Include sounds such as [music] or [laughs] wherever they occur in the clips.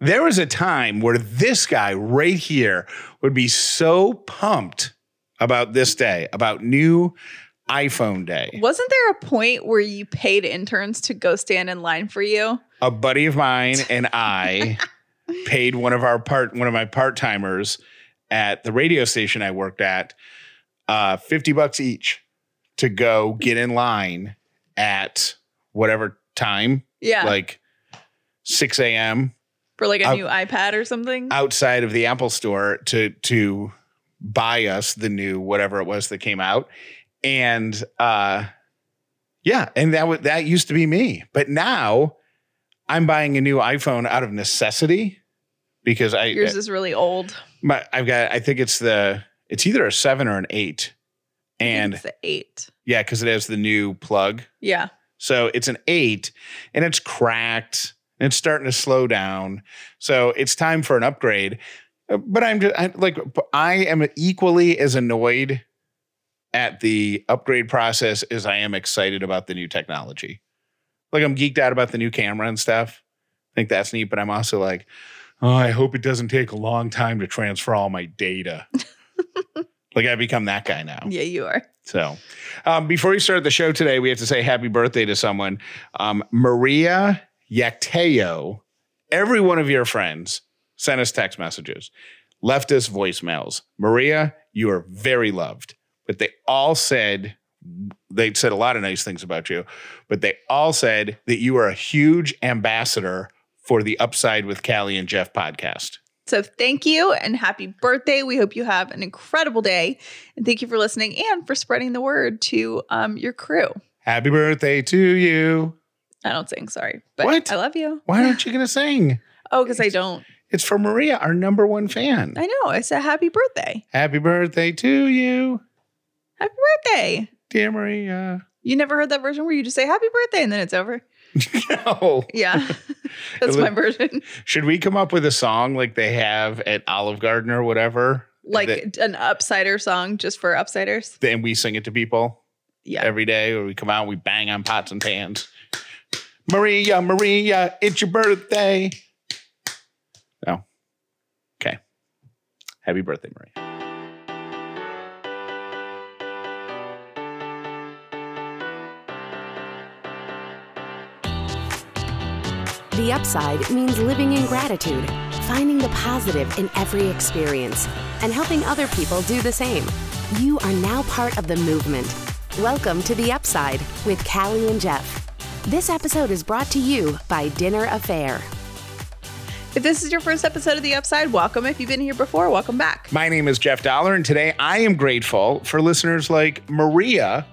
There was a time where this guy right here would be so pumped about this day, about new iPhone day. Wasn't there a point where you paid interns to go stand in line for you? A buddy of mine [laughs] and I paid one of our part one of my part-timers at the radio station I worked at uh 50 bucks each to go get in line at whatever time, Yeah. like 6 a.m. for like a I- new iPad or something. outside of the Apple store to to buy us the new whatever it was that came out. And uh yeah, and that was that used to be me. But now I'm buying a new iPhone out of necessity because I Yours is really old. my, I've got I think it's the it's either a 7 or an 8. And it's the eight. yeah, cuz it has the new plug. Yeah. So it's an 8 and it's cracked and it's starting to slow down. So it's time for an upgrade. Uh, But I'm just I, like I am equally as annoyed at the upgrade process as I am excited about the new technology. Like I'm geeked out about the new camera and stuff. I think that's neat, but I'm also like, oh, I hope it doesn't take a long time to transfer all my data. [laughs] like I become that guy now. Yeah, you are. So, um, before we start the show today, we have to say happy birthday to someone. Um, Maria Yakteo, every one of your friends sent us text messages, left us voicemails. Maria, you are very loved, but they all said, they said a lot of nice things about you, but they all said that you are a huge ambassador for the Upside with Callie and Jeff podcast. So thank you and happy birthday. We hope you have an incredible day. And thank you for listening and for spreading the word to um, your crew. Happy birthday to you. I don't sing, sorry. But What? I love you. Why aren't [laughs] you going to sing? Oh, because I don't. It's for Maria, our number one fan. I know. I said happy birthday. Happy birthday to you, Happy birthday. dear Maria. You never heard that version where you just say happy birthday and then it's over? [laughs] no. Yeah. [laughs] That's my version. Should we come up with a song like they have at Olive Garden or whatever? Like that- an upsider song just for upsiders. and we sing it to people Yeah. every day, or we come out and we bang on pots and pans. Maria, Maria, it's your birthday. No. Okay. Happy birthday, Maria. The upside means living in gratitude, finding the positive in every experience, and helping other people do the same. You are now part of the movement. Welcome to The Upside with Callie and Jeff. This episode is brought to you by Dinner Affair. If this is your first episode of The Upside, welcome. If you've been here before, welcome back. My name is Jeff Dollar, and today I am grateful for listeners like Maria,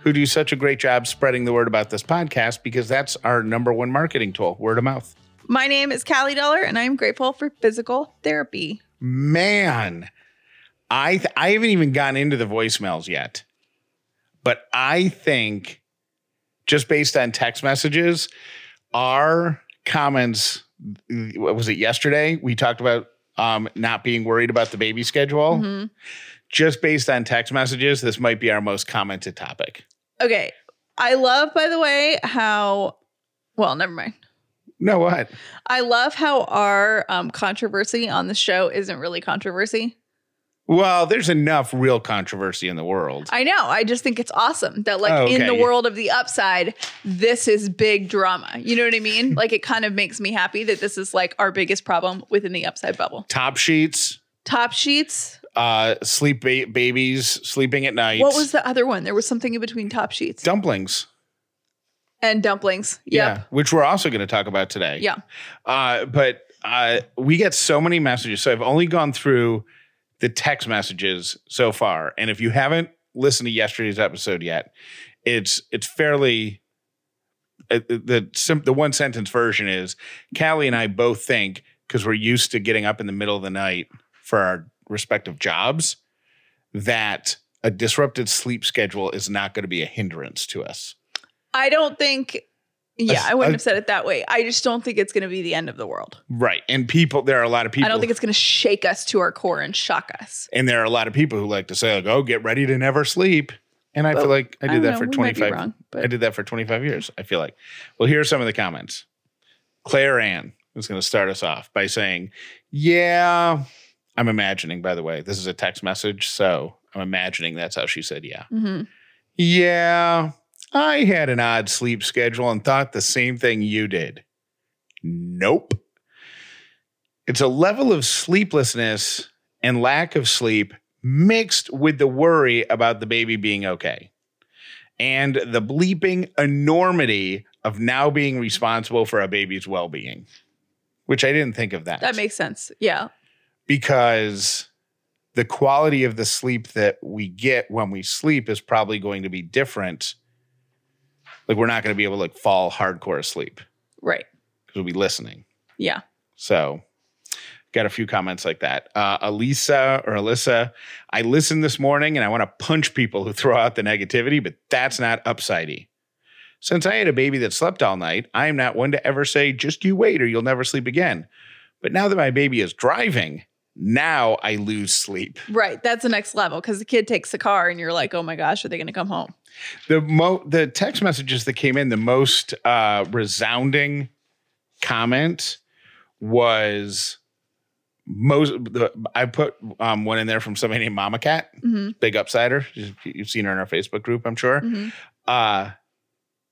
who do such a great job spreading the word about this podcast because that's our number one marketing tool word of mouth. My name is Callie Dollar, and I am grateful for physical therapy. Man, I, th- I haven't even gotten into the voicemails yet, but I think just based on text messages, our comments, what was it yesterday? We talked about um, not being worried about the baby schedule. Mhm. just based on text messages, this might be our most commented topic. Okay. I love, by the way, how, well, never mind. No, what? I love how our um, controversy on the show isn't really controversy. Well, there's enough real controversy in the world. I know. I just think it's awesome that, like, Oh, in okay. the world of the upside, this is big drama. You know what I mean? [laughs] like, it kind of makes me happy that this is like our biggest problem within the upside bubble. Top sheets, Top sheets. uh, sleep ba- babies sleeping at night. What was the other one? There was something in between top sheets dumplings? and dumplings. Yeah, which we're also going to talk about today. Yeah. Uh, but uh, we get so many messages. So I've only gone through the text messages so far, and if you haven't listened to yesterday's episode yet, it's it's fairly. Uh, the sim- the one sentence version is Callie and I both think because we're used to getting up in the middle of the night for our respective jobs that a disrupted sleep schedule is not going to be a hindrance to us. I don't think. Yeah, I wouldn't have said it that way. I just don't think it's going to be the end of the world. Right. And people there are a lot of people I don't think it's going to shake us to our core and shock us. And there are a lot of people who like to say, like, oh, get ready to never sleep. And I feel like I I did don't that know, for we might be 25. wrong, but- I did that for 25 years. I feel like. Well, here are some of the comments. Claire Ann, is going to start us off by saying, Yeah, I'm imagining, by the way, this is a text message. So I'm imagining that's how she said, Yeah. hmm Yeah, I had an odd sleep schedule and thought the same thing you did. Nope. It's a level of sleeplessness and lack of sleep mixed with the worry about the baby being okay and the bleeping enormity of now being responsible for a baby's well being, which I didn't think of that. That makes sense. Yeah. because the quality of the sleep that we get when we sleep is probably going to be different. Like we're not going to be able to like fall hardcore asleep Right. because we'll be listening. Yeah. So got a few comments like that. Uh, Elisa or Alyssa, I listened this morning and I want to punch people who throw out the negativity, but that's not upsidey. Since I had a baby that slept all night, I am not one to ever say, just you wait or you'll never sleep again. But now that my baby is driving, now I lose sleep. Right. That's the next level because the kid takes the car and you're like, oh my gosh, are they going to come home? The mo the text messages that came in, the most uh, resounding comment was most. The, I put um, one in there from somebody named Mama Cat, hmm big upsider. You've seen her in our Facebook group, I'm sure. hmm Uh,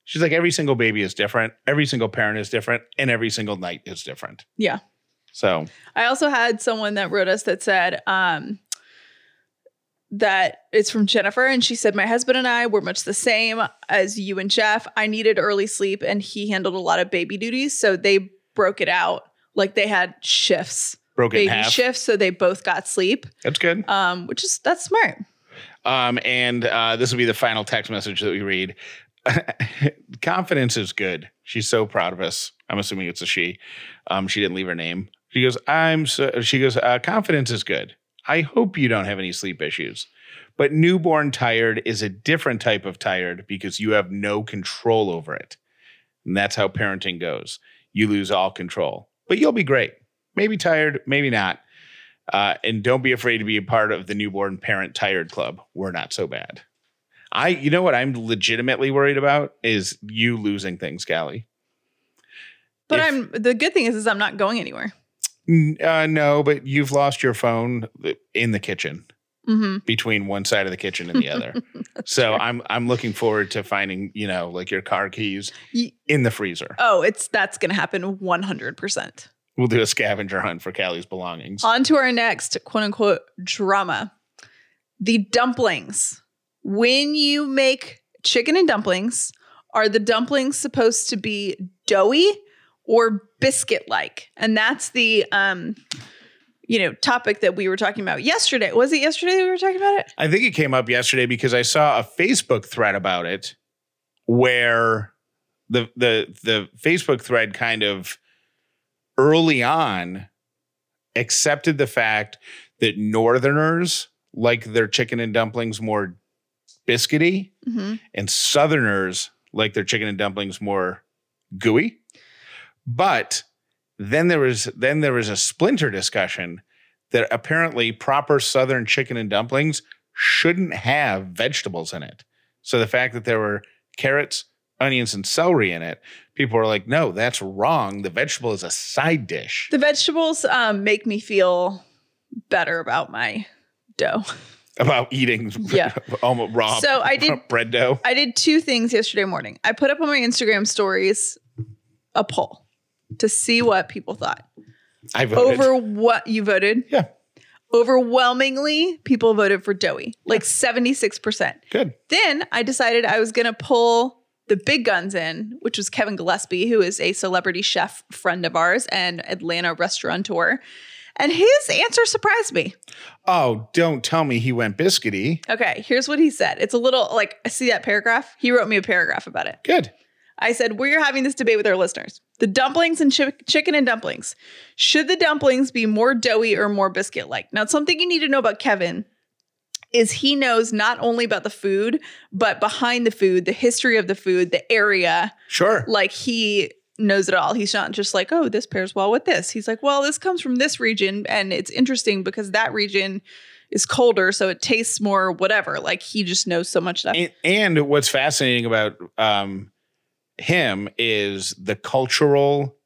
she's like every single baby is different, every single parent is different, and every single night is different. Yeah. So I also had someone that wrote us that said um, that it's from Jennifer, and she said, My husband and I were much the same as you and Jeff. I needed early sleep, and he handled a lot of baby duties. So they broke it out. Like they had shifts, broke baby half. shifts. So they both got sleep, That's good. um, which is that's smart. Um, and uh, this will be the final text message that we read. [laughs] Confidence is good. She's so proud of us. I'm assuming it's a she. Um, she didn't leave her name. She goes, I'm so, she goes, uh, confidence is good. I hope you don't have any sleep issues. But newborn tired is a different type of tired because you have no control over it. And that's how parenting goes. You lose all control, but you'll be great. Maybe tired, maybe not. Uh, and don't be afraid to be a part of the newborn parent tired club. We're not so bad. I, you know what I'm legitimately worried about is you losing things, Callie. But If- I'm the good thing is, is I'm not going anywhere. Uh, no, but you've lost your phone in the kitchen hmm between one side of the kitchen and the [laughs] other. so I'm I'm looking forward to finding you know like your car keys in the freezer. Oh, it's that's going to happen 100. percent We'll do a scavenger hunt for Callie's belongings. On to our next quote unquote drama. The dumplings. When you make chicken and dumplings, are the dumplings supposed to be doughy or biscuit like? And that's the um you know, topic that we were talking about yesterday. Was it yesterday that we were talking about it? I think it came up yesterday because I saw a Facebook thread about it where the the the Facebook thread kind of early on accepted the fact that northerners like their chicken and dumplings more biscuity hmm and southerners like their chicken and dumplings more gooey but then there was then there was a splinter discussion that apparently proper southern chicken and dumplings shouldn't have vegetables in it so the fact that there were carrots onions and celery in it people were like no that's wrong the vegetable is a side dish The vegetables um make me feel better about my dough. [laughs] about eating [laughs] Yeah. almost raw So I did [laughs] bread dough I did two things yesterday morning. I put up on my Instagram stories a poll to see what people thought. i voted Over what you voted? Yeah. Overwhelmingly, people voted for doughy, like 76%. good Then I decided I was going to pull the big guns in, which was Kevin Gillespie, who is a celebrity chef friend of ours and Atlanta restaurateur. And his answer surprised me. oh don't tell me he went biscuity Okay, here's what he said. It's a little like, I see that paragraph? He wrote me a paragraph about it. good I said, We're having this debate with our listeners. The dumplings and chi- chicken and dumplings. Should the dumplings be more doughy or more biscuit like? Now, something you need to know about Kevin is he knows not only about the food, but behind the food, the history of the food, the area. sure Like he knows it all. He's not just like, oh, this pairs well with this. He's like, well, this comes from this region. And it's interesting because that region is colder. So it tastes more whatever. Like he just knows so much stuff. and, and what's fascinating about um, him is the cultural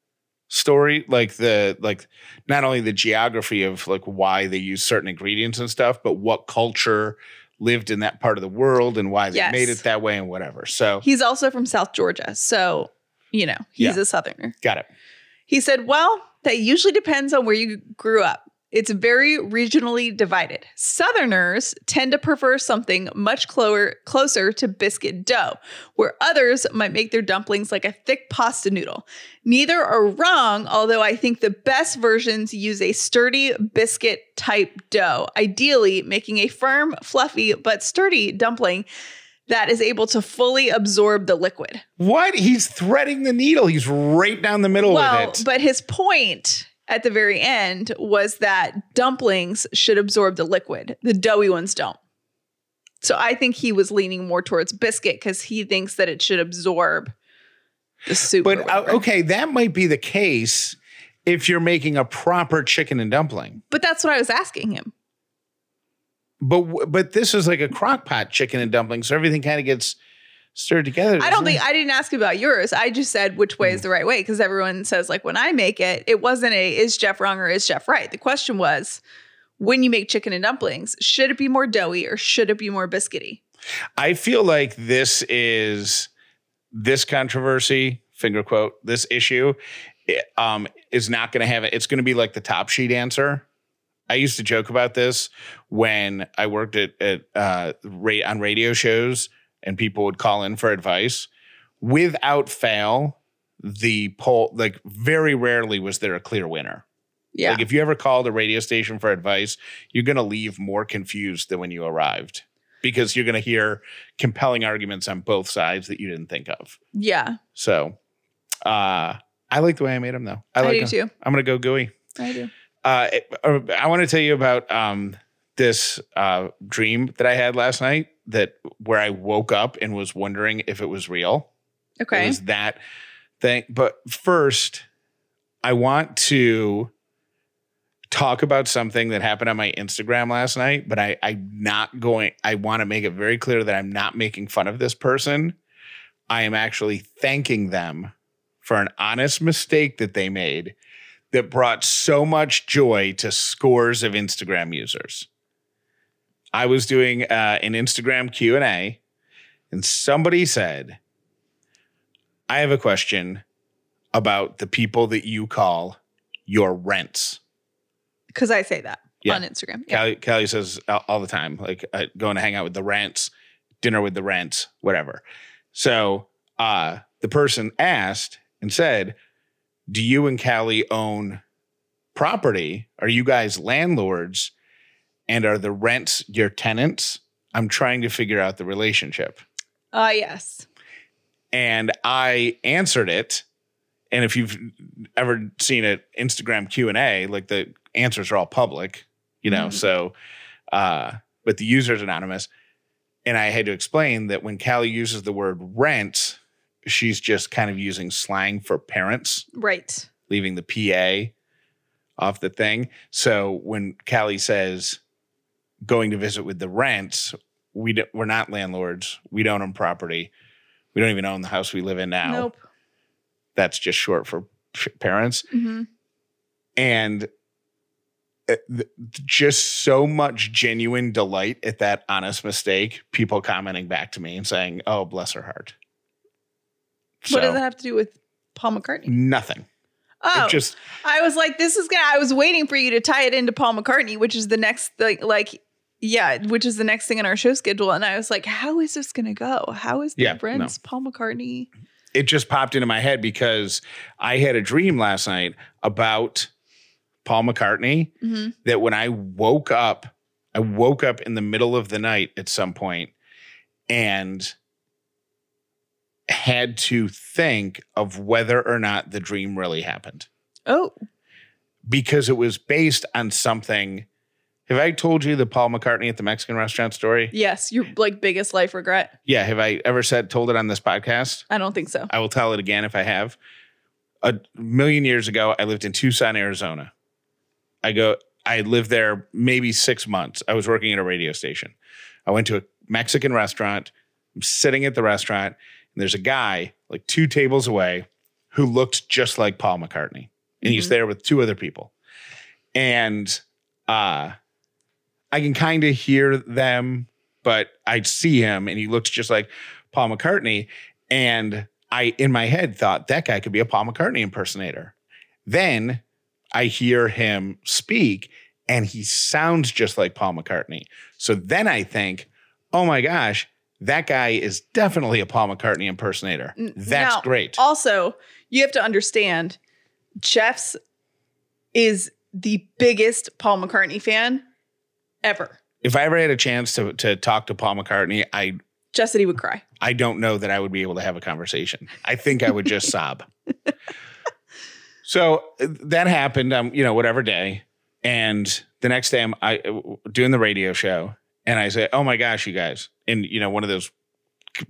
story, like the like not only the geography of like why they use certain ingredients and stuff, but what culture lived in that part of the world and why they Yes. made it that way and whatever. So He's also from South Georgia. So, you know, he's Yeah. a Southerner. got it. He said, Well, that usually depends on where you grew up. It's very regionally divided. Southerners tend to prefer something much closer, closer to biscuit dough, where others might make their dumplings like a thick pasta noodle. Neither are wrong, although I think the best versions use a sturdy biscuit type dough, ideally making a firm, fluffy, but sturdy dumpling that is able to fully absorb the liquid. What? He's threading the needle. He's right down the middle Well, with it. but his point at the very end was that dumplings should absorb the liquid. The doughy ones don't. So I think he was leaning more towards biscuit because he thinks that it should absorb the soup. But uh, okay, that might be the case if you're making a proper chicken and dumpling. But that's what I was asking him. But but this is like a crock pot chicken and dumpling, so everything kind of gets stirred together. I don't think I didn't ask about yours. I just said which way is Mm. the right way because everyone says like when I make it, it wasn't a is Jeff wrong or is Jeff right. The question was when you make chicken and dumplings, should it be more doughy or should it be more biscuity? I feel like this is this controversy, finger quote, this issue it, um, is not going to have it. It's going to be like the top sheet answer. I used to joke about this when I worked at, at uh, on radio shows and people would call in for advice. Without fail, the poll, like very rarely was there a clear winner. Yeah. Like if you ever called a radio station for advice, you're going to leave more confused than when you arrived because you're going to hear compelling arguments on both sides that you didn't think of. yeah. So, uh, I like the way I made them though. I I, like do 'em. too. I'm going to go gooey. I do. Uh, uh, I want to tell you about um, this uh, dream that I had last night that where I woke up and was wondering if it was real. It Okay. was that thing. But first, I want to talk about something that happened on my Instagram last night, but I, I'm not going, I want to make it very clear that I'm not making fun of this person. I am actually thanking them for an honest mistake that they made that brought so much joy to scores of Instagram users. I was doing uh, an Instagram Q&A and somebody said, I have a question about the people that you call your rents. Because I say that Yeah. on Instagram. Yeah. Callie, Callie says all, all the time, like uh, going to hang out with the rents, dinner with the rents, whatever. So uh, the person asked and said, Do you and Callie own property? Are you guys landlords? And are the rents your tenants? I'm trying to figure out the relationship. Ah, yes. and I answered it. And if you've ever seen an Instagram Q and A, like the answers are all public, you know. Mhm. So, uh, but the user is anonymous, and I had to explain that when Callie uses the word rent, she's just kind of using slang for parents, Right. leaving the PA off the thing. So when Callie says going to visit with the rents, we do, we're not landlords. We don't own property. We don't even own the house we live in now. Nope. That's just short for parents. hmm And uh, just so much genuine delight at that honest mistake. People commenting back to me and saying, "Oh, bless her heart." What does that have to do with Paul McCartney? Nothing. Oh, It just I was like, this is gonna. I was waiting for you to tie it into Paul McCartney, which is the next like like. Yeah, which is the next thing on our show schedule, and I was like, "How is this going to go? How is the Yeah, Brents Paul McCartney?" it just popped into my head because I had a dream last night about Paul McCartney hmm that when I woke up, I woke up in the middle of the night at some point and had to think of whether or not the dream really happened Oh, because it was based on something. Have I told you the Paul McCartney at the Mexican restaurant story? yes, your like biggest life regret. Yeah. Have I ever said, told it on this podcast? I don't think so. I will tell it again if I have. A million years ago, I lived in Tucson, Arizona. I go, I lived there maybe six months. I was working at a radio station. I went to a Mexican restaurant. I'm sitting at the restaurant, and there's a guy like two tables away who looked just like Paul McCartney. and he's Mhm. there with two other people. And uh I can kind of hear them, but I see him and he looks just like Paul McCartney. And I, in my head, thought that guy could be a Paul McCartney impersonator. Then I hear him speak and he sounds just like Paul McCartney. So then I think, oh my gosh, that guy is definitely a Paul McCartney impersonator. That's now, great. Also, you have to understand, Jeff's is the biggest Paul McCartney fan ever. if I ever had a chance to to talk to Paul McCartney, I Jeff said he would cry. I don't know that I would be able to have a conversation. I think I would just [laughs] sob. So uh, that happened, um, you know, whatever day, and the next day I'm I doing the radio show, and I say, "Oh my gosh, you guys!" And you know, one of those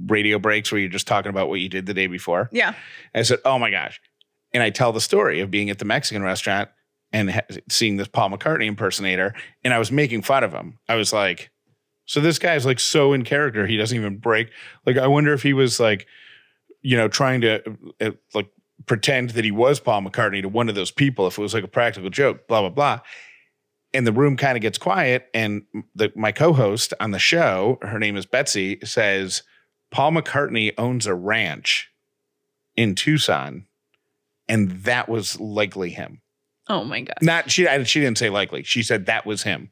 radio breaks where you're just talking about what you did the day before. Yeah. I said, "Oh my gosh," and I tell the story of being at the Mexican restaurant and ha- seeing this Paul McCartney impersonator, and I was making fun of him. I was like, "So this guy's like so in character, he doesn't even break." Like, I wonder if he was like, you know, trying to uh, like pretend that he was Paul McCartney to one of those people, if it was like a practical joke, blah blah blah. And the room kind of gets quiet, and the, my co-host on the show, her name is Betsy, says Paul McCartney owns a ranch in Tucson, and that was likely him. Oh my God. Not she. She didn't say likely. She said that was him.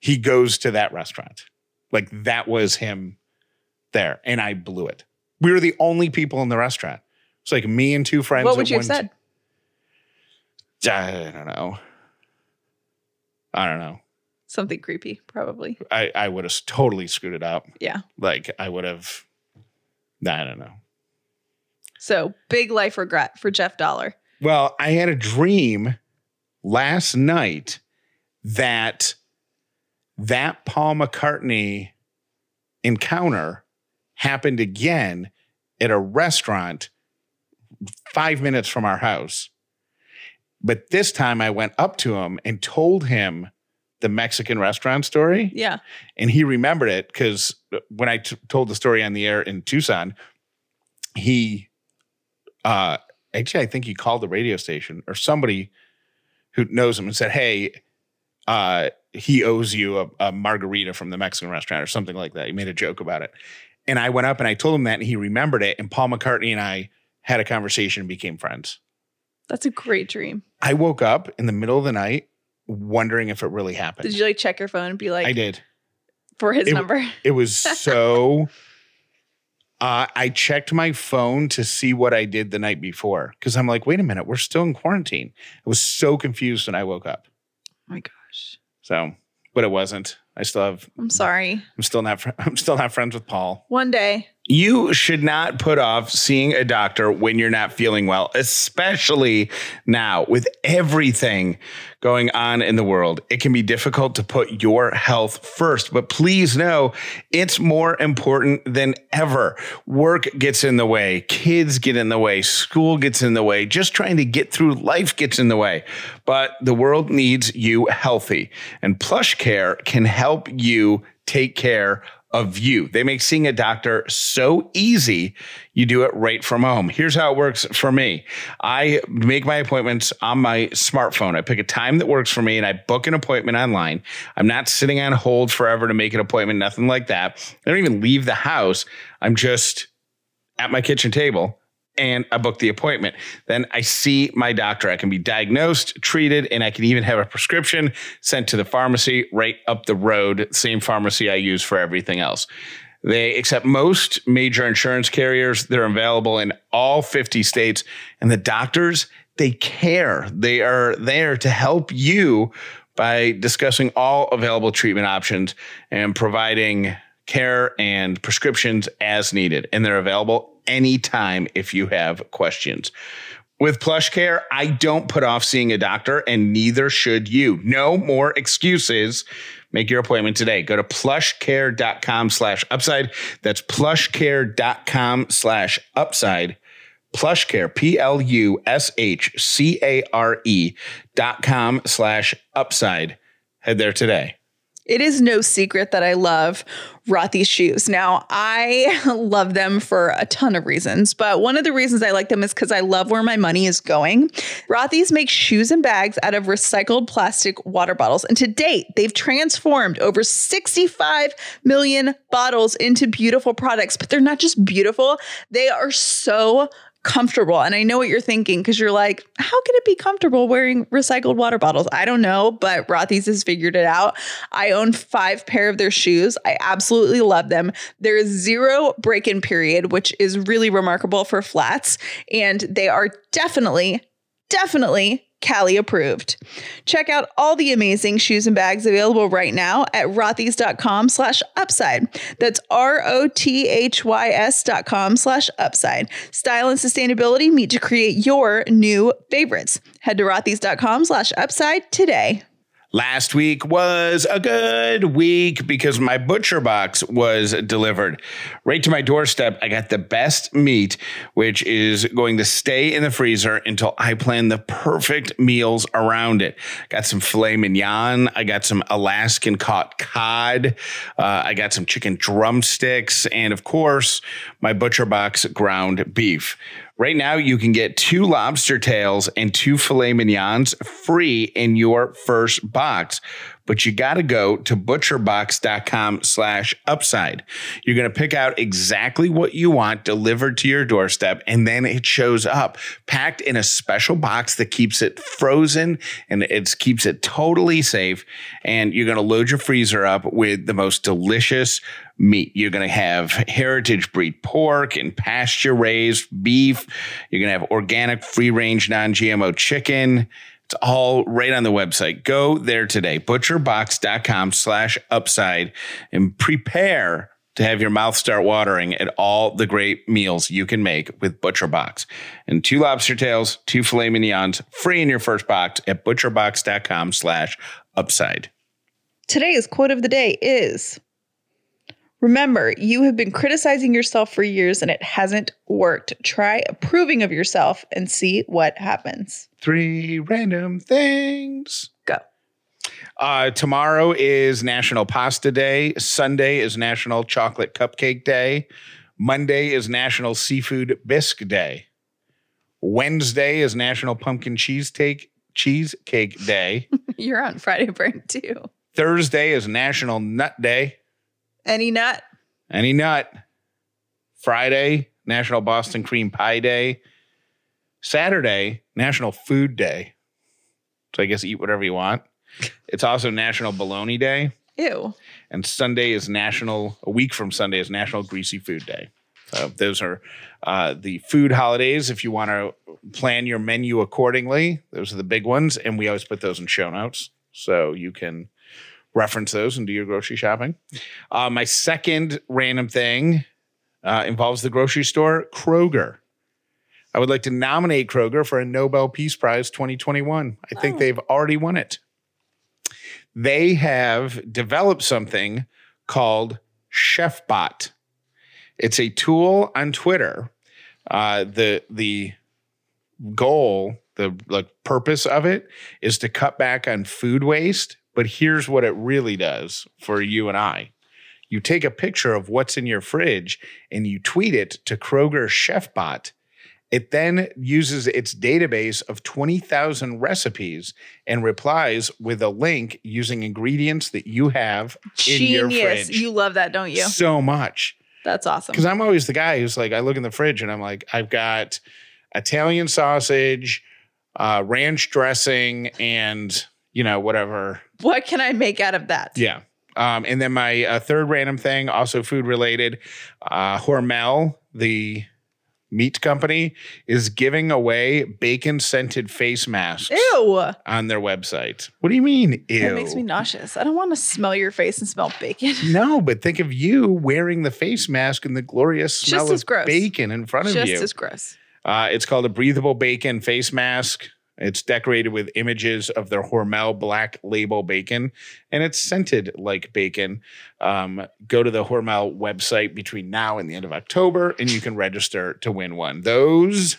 He goes to that restaurant, like that was him there, and I blew it. We were the only people in the restaurant. It's like me and two friends. What would you have said? I don't know. I don't know. Something creepy, probably. I I would have totally screwed it up. Yeah. Like I would have. I don't know. So big life regret for Jeff Dollar. Well, I had a dream last night that that Paul McCartney encounter happened again at a restaurant 5 minutes from our house. But this time I went up to him and told him the Mexican restaurant story Yeah. and he remembered it because when I t- told the story on the air in Tucson, he uh actually I think he called the radio station or somebody who knows him and said, "Hey, uh, he owes you a, a margarita from the Mexican restaurant or something like that." He made a joke about it, and I went up and I told him that, and he remembered it. And Paul McCartney and I had a conversation and became friends. That's a great dream. I woke up in the middle of the night wondering if it really happened. Did you like check your phone and be like I did. for his It- number? It was [laughs] so. Uh, I checked my phone to see what I did the night before because I'm like, wait a minute, we're still in quarantine. I was so confused when I woke up. Oh my gosh. So, but it wasn't. I still have. I'm sorry. I'm still not. fr- [laughs] I'm still not friends with Paul. One day. You should not put off seeing a doctor when you're not feeling well, especially now with everything going on in the world. It can be difficult to put your health first, but please know it's more important than ever. Work gets in the way, kids get in the way, school gets in the way, just trying to get through life gets in the way. But the world needs you healthy, and Plush Care can help you take care of you. They make seeing a doctor so easy. You do it right from home. Here's how it works for me. I make my appointments on my smartphone. I pick a time that works for me and I book an appointment online. I'm not sitting on hold forever to make an appointment, nothing like that. I don't even leave the house. I'm just at my kitchen table and I book the appointment. Then I see my doctor. I can be diagnosed, treated, and I can even have a prescription sent to the pharmacy right up the road, same pharmacy I use for everything else. They accept most major insurance carriers. They're available in all 50 states. And the doctors, they care. They are there to help you by discussing all available treatment options and providing care and prescriptions as needed. And they're available anytime if you have questions. With Plush Care, I don't put off seeing a doctor, and neither should you. No more excuses. Make your appointment today. Go to plushcare.com slash upside. That's plushcare.com slash upside. Plushcare, P L U S H C A R E dot com slash upside. Head there today. It is no secret that I love Rothy's shoes. Now, I [laughs] love them for a ton of reasons, but one of the reasons I like them is because I love where my money is going. Rothy's makes shoes and bags out of recycled plastic water bottles. And to date, they've transformed over 65 million bottles into beautiful products, but they're not just beautiful, they are so comfortable. And I know what you're thinking because you're like, how can it be comfortable wearing recycled water bottles? I don't know, but Rothy's has figured it out. I own five pair of their shoes. I absolutely love them. There is zero break in period, which is really remarkable for flats. And they are definitely, definitely Callie approved. Check out all the amazing shoes and bags available right now at rothys.com slash upside. That's R-O-T-H-Y-S dot com slash upside. Style and sustainability meet to create your new favorites. Head to rothys.com slash upside today. Last week was a good week because my butcher box was delivered right to my doorstep. I got the best meat, which is going to stay in the freezer until I plan the perfect meals around it. Got some filet mignon. I got some Alaskan caught cod. Uh, I got some chicken drumsticks. And of course, my butcher box ground beef. Right now, you can get two lobster tails and two filet mignons free in your first box. But you got to go to butcherbox.com slash upside. You're going to pick out exactly what you want delivered to your doorstep, and then it shows up packed in a special box that keeps it frozen and it keeps it totally safe. And you're going to load your freezer up with the most delicious meat. You're going to have heritage breed pork and pasture raised beef. You're going to have organic, free range, non GMO chicken. It's all right on the website. Go there today, butcherbox.com slash upside and prepare to have your mouth start watering at all the great meals you can make with ButcherBox. And two lobster tails, two filet mignons, free in your first box at butcherbox.com slash upside. Today's quote of the day is Remember, you have been criticizing yourself for years and it hasn't worked. Try approving of yourself and see what happens. Three random things. Go. Uh, tomorrow is National Pasta Day. Sunday is National Chocolate Cupcake Day. Monday is National Seafood Bisque Day. Wednesday is National Pumpkin Cheesecake Cheesecake Day. [laughs] You're on Friday [laughs] brain too. Thursday is National Nut Day. Any nut? Any nut. Friday, National Boston Cream Pie Day. Saturday, National Food Day. So I guess eat whatever you want. [laughs] It's also National Bologna Day. Ew. And Sunday is National, a week from Sunday is National Greasy Food Day. So those are uh, the food holidays. If you want to plan your menu accordingly, those are the big ones. And we always put those in show notes. So you can reference those and do your grocery shopping. Uh, my second random thing uh, involves the grocery store, Kroger. I would like to nominate Kroger for a Nobel Peace Prize 2021. I think Oh. they've already won it. They have developed something called ChefBot. It's a tool on Twitter. Uh, the the goal, the like purpose of it is to cut back on food waste. But here's what it really does for you and I. You take a picture of what's in your fridge and you tweet it to Kroger ChefBot. It then uses its database of 20,000 recipes and replies with a link using ingredients that you have in your Genius. fridge. You love that, don't you? So much. That's awesome. Because I'm always the guy who's like, I look in the fridge and I'm like, I've got Italian sausage, uh, ranch dressing, and you know whatever. What can I make out of that? Yeah. Um, and then my uh, third random thing, also food related, uh, Hormel, the meat company, is giving away bacon scented face masks Ew. on their website. What do you mean? Ew. That makes me nauseous. I don't want to smell your face and smell bacon. [laughs] no, but think of you wearing the face mask and the glorious smell as of bacon in front of Just you. Just as gross. Uh, it's called a breathable bacon face mask. It's decorated with images of their Hormel Black Label bacon, and it's scented like bacon. Um, go to the Hormel website between now and the end of October, and you can register to win one. Those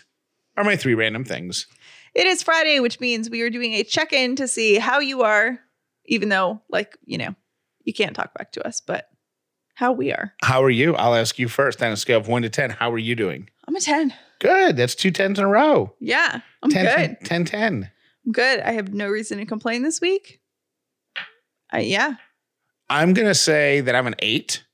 are my three random things. It is Friday, which means we are doing a check in to see how you are, even though, like, you know, You can't talk back to us, but how we are. How are you? I'll ask you first on a scale of one to 10. How are you doing? I'm a 10. Good. That's two tens in a row. Yeah, I'm 10, good. 10, 10, 10. I'm good. I have no reason to complain this week. I, yeah. I'm going to say that I'm an eight.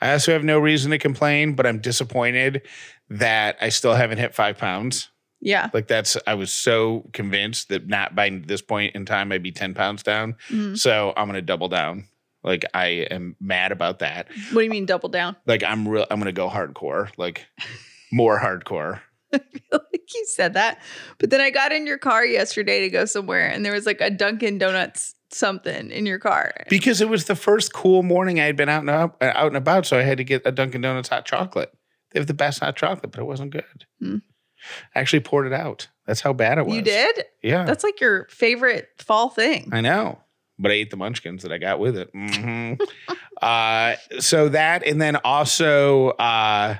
I also have no reason to complain, but I'm disappointed that I still haven't hit five pounds. Yeah. Like that's, I was so convinced that not by this point in time, I'd be 10 pounds down. Mhm. So I'm going to double down. Like I am mad about that. What do you mean double down? Like I'm real, I'm going to go hardcore, like more hardcore. [laughs] I feel like you said that. But then I got in your car yesterday to go somewhere and there was like a Dunkin' Donuts something in your car. because it was the first cool morning I had been out and up, uh, out and about, so I had to get a Dunkin' Donuts hot chocolate. They have the best hot chocolate, but it wasn't good. Hmm. I actually poured it out. That's how bad it was. You did? Yeah, That's like your favorite fall thing. I know. But I ate the munchkins that I got with it. Mhm. [laughs] uh, so that, and then also, uh,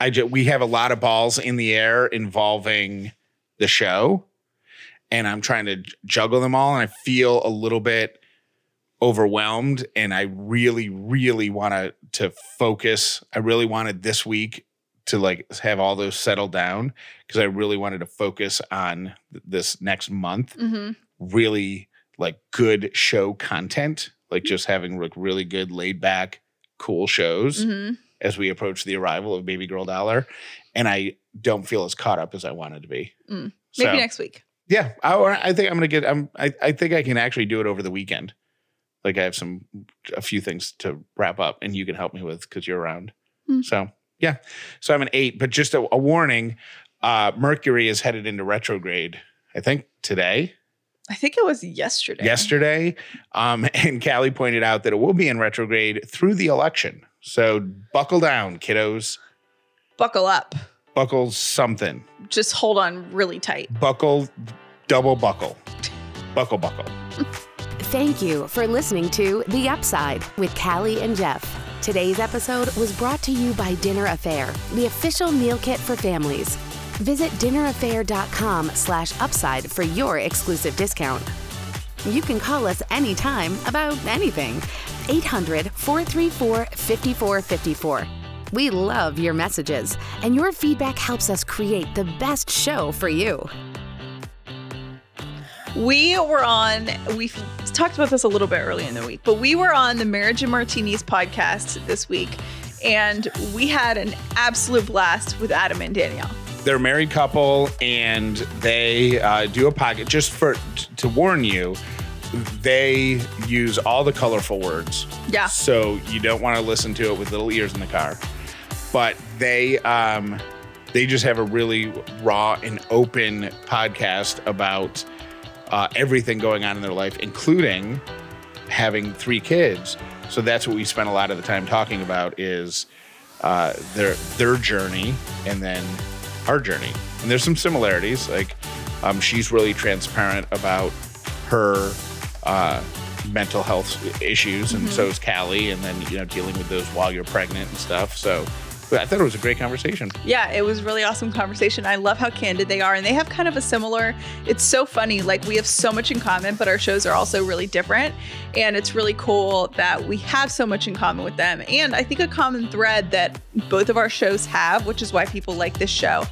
I ju- we have a lot of balls in the air involving the show, and I'm trying to juggle them all, and I feel a little bit overwhelmed, and I really, really want to to focus. I really wanted this week to like have all those settle down because I really wanted to focus on th- this next month. Hmm really like good show content, like just having like really good laid back, cool shows. Hmm as we approach the arrival of Baby Girl Dollar. And I don't feel as caught up as I wanted to be. Mm. So, Maybe next week. yeah, I, I think I'm gonna get. I'm. I, I think I can actually do it over the weekend. Like I have some a few things to wrap up, and you can help me with because you're around. Hmm. So yeah, so I'm an eight. But just a, a warning: uh, Mercury is headed into retrograde. I think today. I think it was yesterday. yesterday. Um, [laughs] and Callie pointed out that it will be in retrograde through the election. So buckle down, kiddos. Buckle up. Buckle something. Just hold on really tight. Buckle, double buckle. Buckle, buckle. Thank you for listening to The Upside with Callie and Jeff. Today's episode was brought to you by Dinner Affair, the official meal kit for families. Visit dinneraffair.com slash upside for your exclusive discount. You can call us anytime about anything. 800 434 5454. We love your messages, and your feedback helps us create the best show for you. We were on, we talked about this a little bit early in the week, but we were on the Marriage and Martinis podcast this week, and we had an absolute blast with Adam and Danielle. They're a married couple and they uh, do a pocket. Just for t- to warn you, they use all the colorful words. Yeah. So you don't want to listen to it with little ears in the car. But they um they just have a really raw and open podcast about uh, everything going on in their life, including having three kids. So that's what we spent a lot of the time talking about is uh, their their journey and then our journey. And there's some similarities. Like um, she's really transparent about her uh, mental health issues, and so is Callie. And then you know dealing with those while you're pregnant and stuff. So I thought it was a great conversation. Yeah, it was really awesome conversation. I love how candid they are, and they have kind of a similar. It's so funny. Like we have so much in common, but our shows are also really different, and it's really cool that we have so much in common with them. And I think a common thread that both of our shows have, which is why people like this show,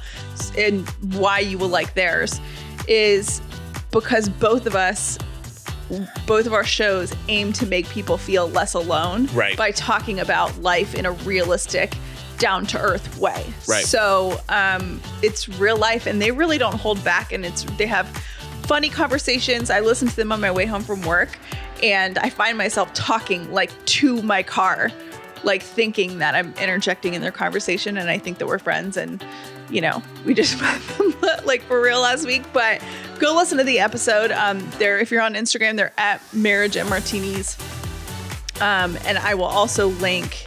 and why you will like theirs, is because both of us both of our shows aim to make people feel less alone Right. by talking about life in a realistic down to earth way Right. so um, it's real life and they really don't hold back and it's they have funny conversations i listen to them on my way home from work and i find myself talking like to my car like thinking that i'm interjecting in their conversation and i think that we're friends and you know we just [laughs] like for real last week but go listen to the episode um they're if you're on instagram they're at marriage and martinis um and i will also link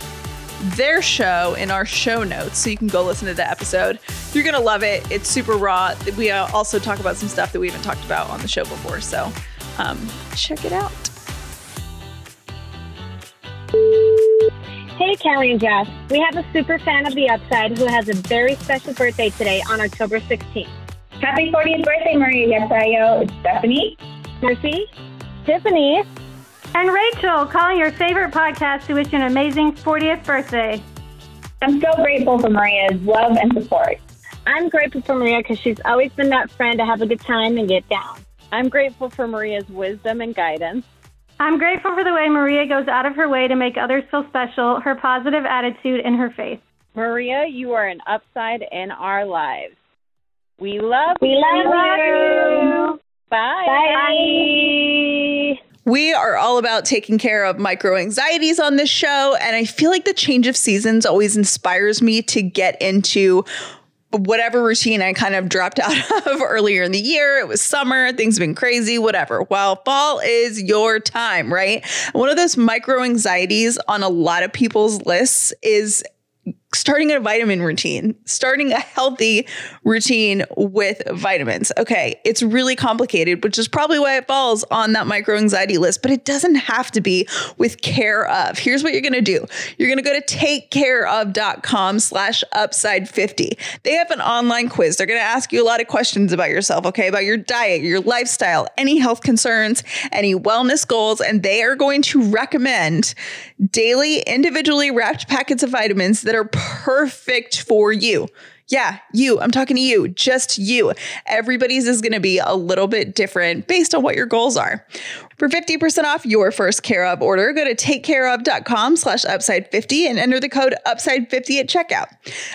their show in our show notes so you can go listen to the episode. You're gonna love it. It's super raw. We uh, also talk about some stuff that we haven't talked about on the show before so um check it out Hey, Callie and Jeff. We have a super fan of The Upside who has a very special birthday today on October 16th. Happy 40th birthday, Maria Yasayo. It's Stephanie. Mercy, Tiffany, And Rachel, calling your favorite podcast to wish you an amazing 40th birthday. I'm so grateful for Maria's love and support. I'm grateful for Maria because she's always been that friend to have a good time and get down. I'm grateful for Maria's wisdom and guidance. I'm grateful for the way Maria goes out of her way to make others feel special, her positive attitude, and her faith. Maria, you are an upside in our lives. We love We you. love you. Bye. Bye. We are all about taking care of micro anxieties on this show. And I feel like the change of seasons always inspires me to get into whatever routine I kind of dropped [laughs] out of earlier in the year. It was summer, things have been crazy, whatever. Well, fall is your time, right? One of those micro anxieties on a lot of people's lists is starting a vitamin routine, starting a healthy routine with vitamins. Okay, it's really complicated, which is probably why it falls on that micro anxiety list, but it doesn't have to be with care of. Here's what you're gonna do. You're gonna go to takecareof.com slash upside 50. They have an online quiz. They're gonna ask you a lot of questions about yourself, okay, about your diet, your lifestyle, any health concerns, any wellness goals, and they are going to recommend daily individually wrapped packets of vitamins that are perfect for you. Yeah, you. I'm talking to you, just you. Everybody's is going to be a little bit different based on what your goals are. For 50% off your first Care of order, go to takecareof.com slash upside 50 and enter the code upside 50 at checkout.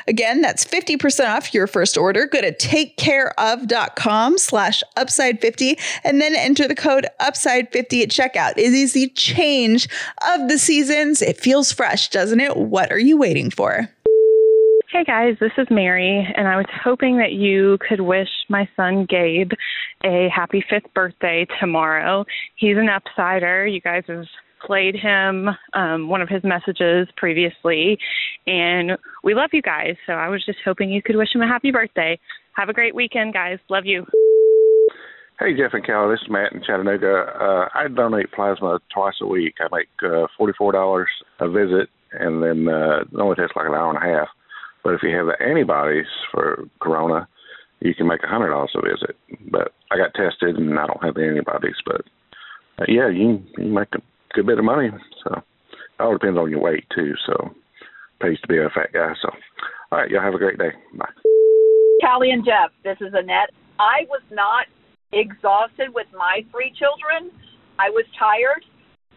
Again, that's 50% off your first order. Go to takecareof.com slash upside 50 and then enter the code upside 50 at checkout. It is the change of the seasons. It feels fresh, doesn't it? What are you waiting for? Hey guys, this is Mary, and I was hoping that you could wish my son Gabe a happy fifth birthday tomorrow. He's an upsider. You guys have played him um, one of his messages previously, and we love you guys. So I was just hoping you could wish him a happy birthday. Have a great weekend, guys. Love you. Hey, Jeff and Callie, this is Matt in Chattanooga. Uh, I donate plasma twice a week. I make uh, $44 a visit, and then uh, it only takes like an hour and a half. But if you have the antibodies for corona, you can make a hundred dollars a visit. But I got tested and I don't have the antibodies. But uh, yeah, you you make a good bit of money. So it all depends on your weight too. So pays to be a fat guy. So all right, y'all have a great day. Bye. Callie and Jeff, this is Annette. I was not exhausted with my three children. I was tired.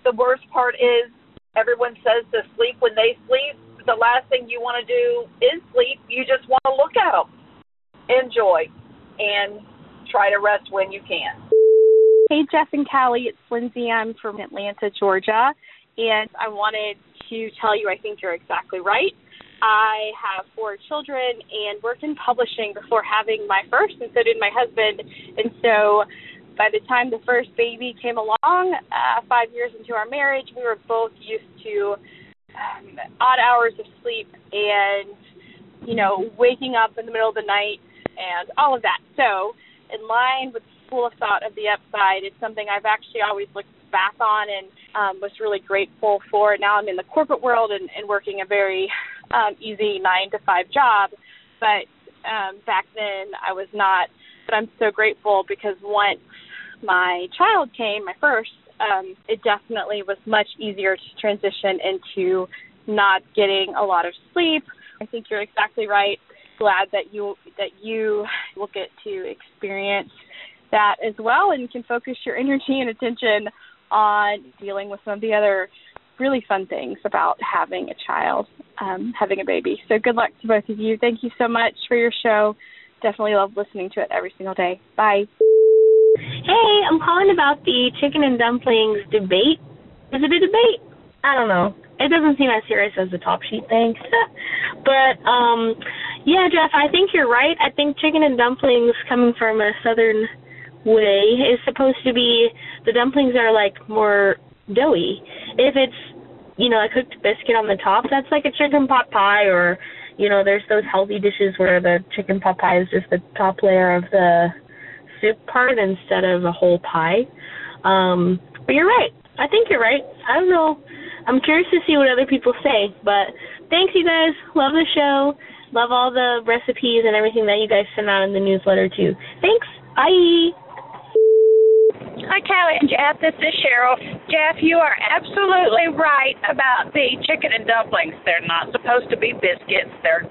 The worst part is everyone says to sleep when they sleep. The last thing you want to do is sleep. You just want to look at them, enjoy, and try to rest when you can. Hey, Jeff and Callie, it's Lindsay. I'm from Atlanta, Georgia, and I wanted to tell you I think you're exactly right. I have four children and worked in publishing before having my first, and so did my husband. And so by the time the first baby came along, uh, five years into our marriage, we were both used to odd hours of sleep and, you know, waking up in the middle of the night and all of that. So, in line with the school of thought of the upside, it's something I've actually always looked back on and um, was really grateful for. Now I'm in the corporate world and, and working a very um, easy nine to five job, but um, back then I was not. But I'm so grateful because once my child came, my first, um, it definitely was much easier to transition into not getting a lot of sleep. I think you're exactly right. Glad that you that you will get to experience that as well and can focus your energy and attention on dealing with some of the other really fun things about having a child, um, having a baby. So good luck to both of you. Thank you so much for your show. Definitely love listening to it every single day. Bye. Hey, I'm calling about the chicken and dumplings debate. Is it a debate? I don't know. It doesn't seem as serious as the top sheet thing. [laughs] but um yeah, Jeff, I think you're right. I think chicken and dumplings coming from a southern way is supposed to be the dumplings are like more doughy. If it's you know, a cooked biscuit on the top, that's like a chicken pot pie or you know, there's those healthy dishes where the chicken pot pie is just the top layer of the soup part instead of a whole pie. Um, but you're right. I think you're right. I don't know. I'm curious to see what other people say. But thanks, you guys. Love the show. Love all the recipes and everything that you guys send out in the newsletter too. Thanks. Bye. Hi, Callie and Jeff. This is Cheryl. Jeff, you are absolutely right about the chicken and dumplings. They're not supposed to be biscuits. They're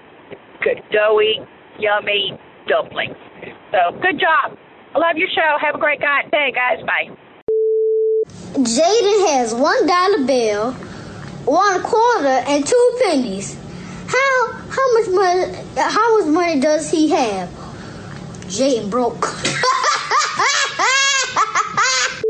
good, doughy, yummy dumplings. So, good job. I love your show. Have a great day, guys. Bye. Jaden has one dollar bill, one quarter, and two pennies. How how much money how much money does he have? Jaden broke. [laughs]